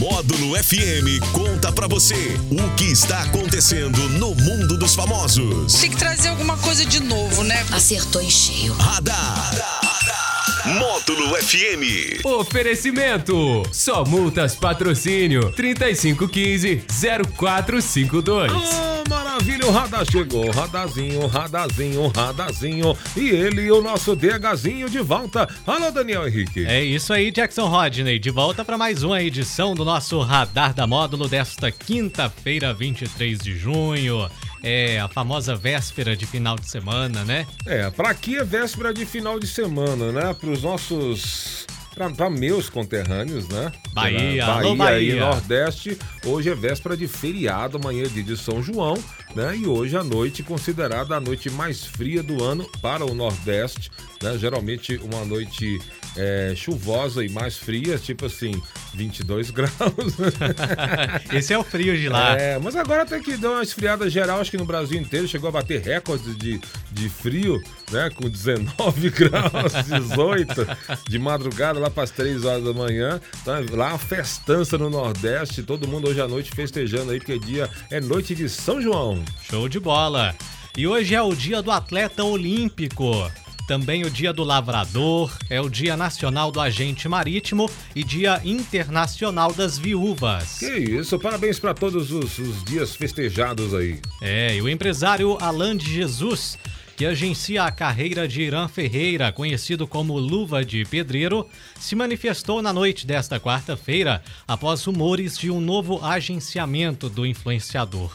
Módulo FM conta pra você o que está acontecendo no mundo dos famosos. Tem que trazer alguma coisa de novo, né? Acertou em cheio. Radar. Módulo FM. Oferecimento. Só multas patrocínio 3515 0452. Ah, maravilha, o radar chegou, radazinho, radazinho, radazinho. E ele, o nosso DHzinho de volta. Alô, Daniel Henrique. É isso aí, Jackson Rodney. De volta para mais uma edição do nosso Radar da Módulo desta quinta-feira, 23 de junho. É a famosa véspera de final de semana, né? É, pra aqui é véspera de final de semana, né? Pros nossos. Pra, pra meus conterrâneos, né? Bahia, Bahia, Bahia. e Nordeste. Hoje é véspera de feriado, amanhã é dia de São João, né? E hoje à noite, considerada a noite mais fria do ano para o Nordeste, né? Geralmente uma noite é, chuvosa e mais fria, tipo assim, 22 graus. Esse é o frio de lá. É, mas agora tem que dar uma esfriada geral, acho que no Brasil inteiro chegou a bater recorde de, de frio, né? Com 19 graus, 18 de madrugada lá para as 3 horas da manhã. Então, lá uma festança no Nordeste, todo mundo hoje à noite festejando aí, porque dia é noite de São João. Show de bola. E hoje é o dia do atleta olímpico. Também o dia do lavrador, é o dia nacional do agente marítimo e dia internacional das viúvas. Que isso, parabéns para todos os, os dias festejados aí. É, e o empresário Alan de Jesus, que agencia a carreira de Irã Ferreira, conhecido como Luva de Pedreiro, se manifestou na noite desta quarta-feira após rumores de um novo agenciamento do influenciador.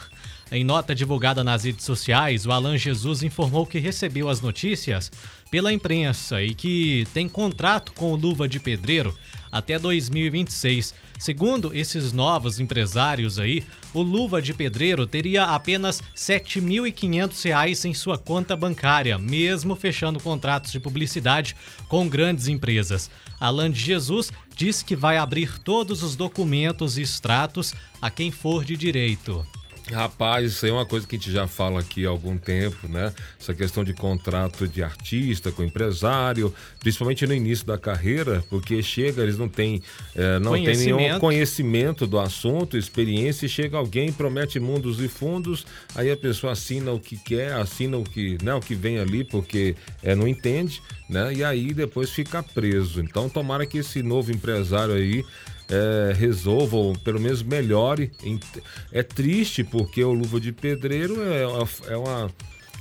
Em nota divulgada nas redes sociais, o Alan Jesus informou que recebeu as notícias pela imprensa e que tem contrato com o Luva de Pedreiro até 2026. Segundo esses novos empresários aí, o Luva de Pedreiro teria apenas R$ 7.500 em sua conta bancária, mesmo fechando contratos de publicidade com grandes empresas. Alan de Jesus disse que vai abrir todos os documentos e extratos a quem for de direito. Rapaz, isso aí é uma coisa que a gente já fala aqui há algum tempo, né? Essa questão de contrato de artista com empresário, principalmente no início da carreira, porque chega, eles não têm, eh, não têm nenhum conhecimento do assunto, experiência, e chega alguém, promete mundos e fundos, aí a pessoa assina o que quer, assina o que, né, o que vem ali, porque eh, não entende, né? E aí depois fica preso. Então tomara que esse novo empresário aí é, resolva, ou pelo menos melhore. É triste porque o Luva de Pedreiro é, é, uma,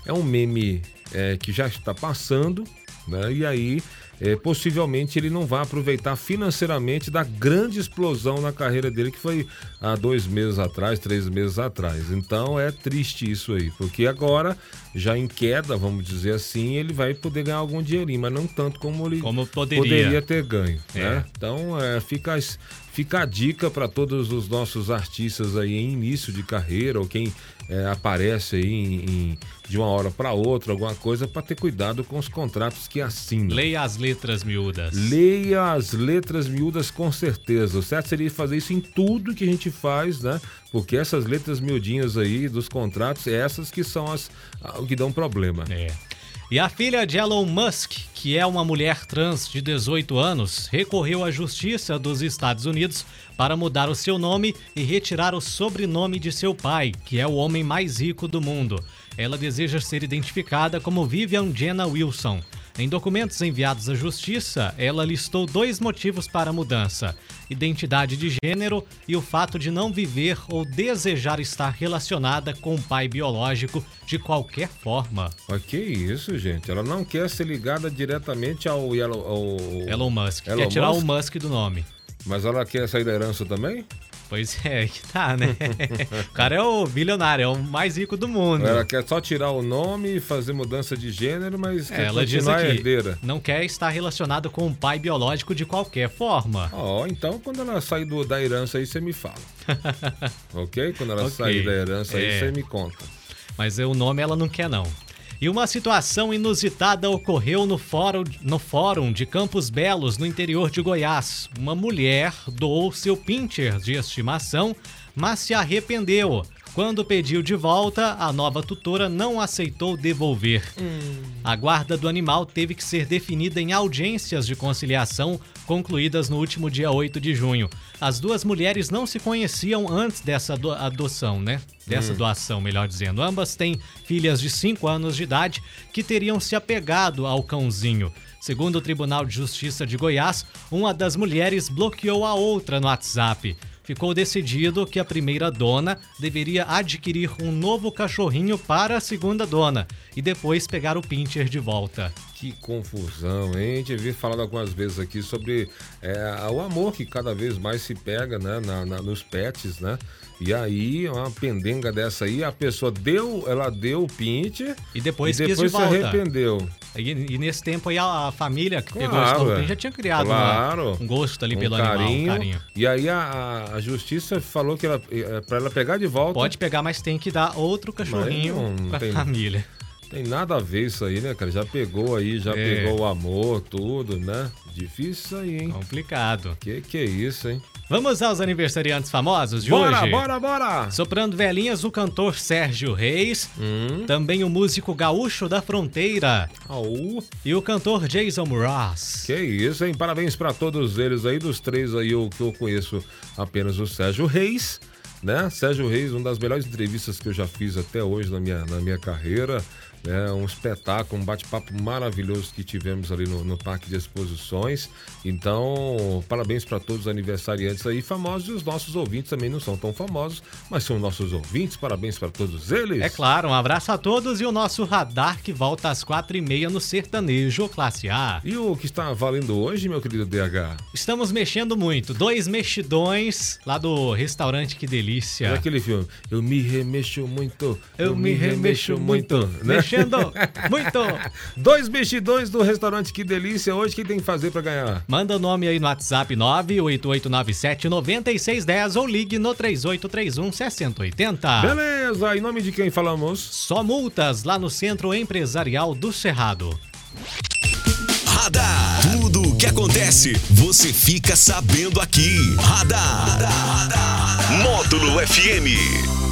é um meme é, que já está passando, né? E aí é, possivelmente ele não vai aproveitar financeiramente da grande explosão na carreira dele que foi há dois meses atrás, três meses atrás. Então é triste isso aí, porque agora já em queda, vamos dizer assim, ele vai poder ganhar algum dinheirinho, mas não tanto como ele como poderia. poderia ter ganho. É. Né? Então é, fica, fica a dica para todos os nossos artistas aí em início de carreira ou quem é, aparece aí em, em, de uma hora para outra, alguma coisa, para ter cuidado com os contratos que assinam. Leia as letras miúdas. Leia as letras miúdas com certeza. O certo seria fazer isso em tudo que a gente faz, né? Porque essas letras miudinhas aí dos contratos, essas que são as o que dão problema. É. E a filha de Elon Musk, que é uma mulher trans de 18 anos, recorreu à Justiça dos Estados Unidos para mudar o seu nome e retirar o sobrenome de seu pai, que é o homem mais rico do mundo. Ela deseja ser identificada como Vivian Jenna Wilson. Em documentos enviados à Justiça, ela listou dois motivos para a mudança: identidade de gênero e o fato de não viver ou desejar estar relacionada com o pai biológico de qualquer forma. Mas que isso, gente? Ela não quer ser ligada diretamente ao, ao... Elon Musk. Elon quer tirar Musk? o Musk do nome. Mas ela quer sair da herança também? Pois é, que tá, né? o cara é o bilionário, é o mais rico do mundo. Ela quer só tirar o nome e fazer mudança de gênero, mas quer Ela diz aqui, herdeira. não quer estar relacionado com o pai biológico de qualquer forma. Ó, então quando ela sair do, da herança aí, você me fala. ok? Quando ela Ok. sair da herança aí, É. você me conta. Mas o nome ela não quer, não. E uma situação inusitada ocorreu no fórum, no fórum de Campos Belos, no interior de Goiás. Uma mulher doou seu pincher de estimação, mas se arrependeu. Quando pediu de volta, a nova tutora não aceitou devolver. A guarda do animal teve que ser definida em audiências de conciliação concluídas no último dia 8 de junho. As duas mulheres não se conheciam antes dessa do- adoção, né? Dessa doação, melhor dizendo. Ambas têm filhas de 5 anos de idade que teriam se apegado ao cãozinho. Segundo o Tribunal de Justiça de Goiás, uma das mulheres bloqueou a outra no WhatsApp. Ficou decidido que a primeira dona deveria adquirir um novo cachorrinho para a segunda dona e depois pegar o pincher de volta. Que confusão, hein? A gente falando algumas vezes aqui sobre é, o amor que cada vez mais se pega né, na- na- nos pets, né? E aí, uma pendenga dessa aí, a pessoa deu, ela deu o pincher E depois, e depois de se arrependeu. E, e nesse tempo aí a, a família que pegou Claro, esse novo é. pincher já tinha criado uma- Claro. um gosto ali Um pelo carinho, animal, um carinho. E aí a, a- a justiça falou que ela, é, pra ela pegar de volta. Pode pegar, mas tem que dar outro cachorrinho pra tem- família. Tem nada a ver isso aí, né, cara? Já pegou aí, já É. pegou o amor, tudo, né? Difícil isso aí, hein? Complicado. Que que é isso, hein? Vamos aos aniversariantes famosos de bora, hoje. bora, bora! Soprando velhinhas, o cantor Sérgio Reis, Hum. também o músico gaúcho da fronteira Au. e o cantor Jason Mraz. Que isso, hein? Parabéns pra todos eles aí, dos três aí, eu, que eu conheço apenas o Sérgio Reis, né? Sérgio Reis, uma das melhores entrevistas que eu já fiz até hoje na minha, na minha carreira. Né? um espetáculo, um bate-papo maravilhoso que tivemos ali no, no Parque de Exposições. Então, parabéns para todos os aniversariantes aí, famosos, e os nossos ouvintes também não são tão famosos, mas são nossos ouvintes. Parabéns para todos eles. É claro, um abraço a todos e o nosso radar que volta às quatro e meia no Sertanejo Classe A. E o que está valendo hoje, meu querido DH? Estamos mexendo muito. Dois mexidões lá do restaurante Que É Delícia. aquele filme. Eu me remexo muito. Eu me remexo muito. né? Mexendo muito. Dois mexidões do restaurante Que Delícia. Hoje, o que tem que fazer pra ganhar? Manda o nome aí no WhatsApp 98897 9610 ou ligue no 3831 6080. Beleza, em nome de quem falamos? Só multas lá no Centro Empresarial do Cerrado. Radar. Tudo o que acontece, você fica sabendo aqui. Radar. Módulo FM.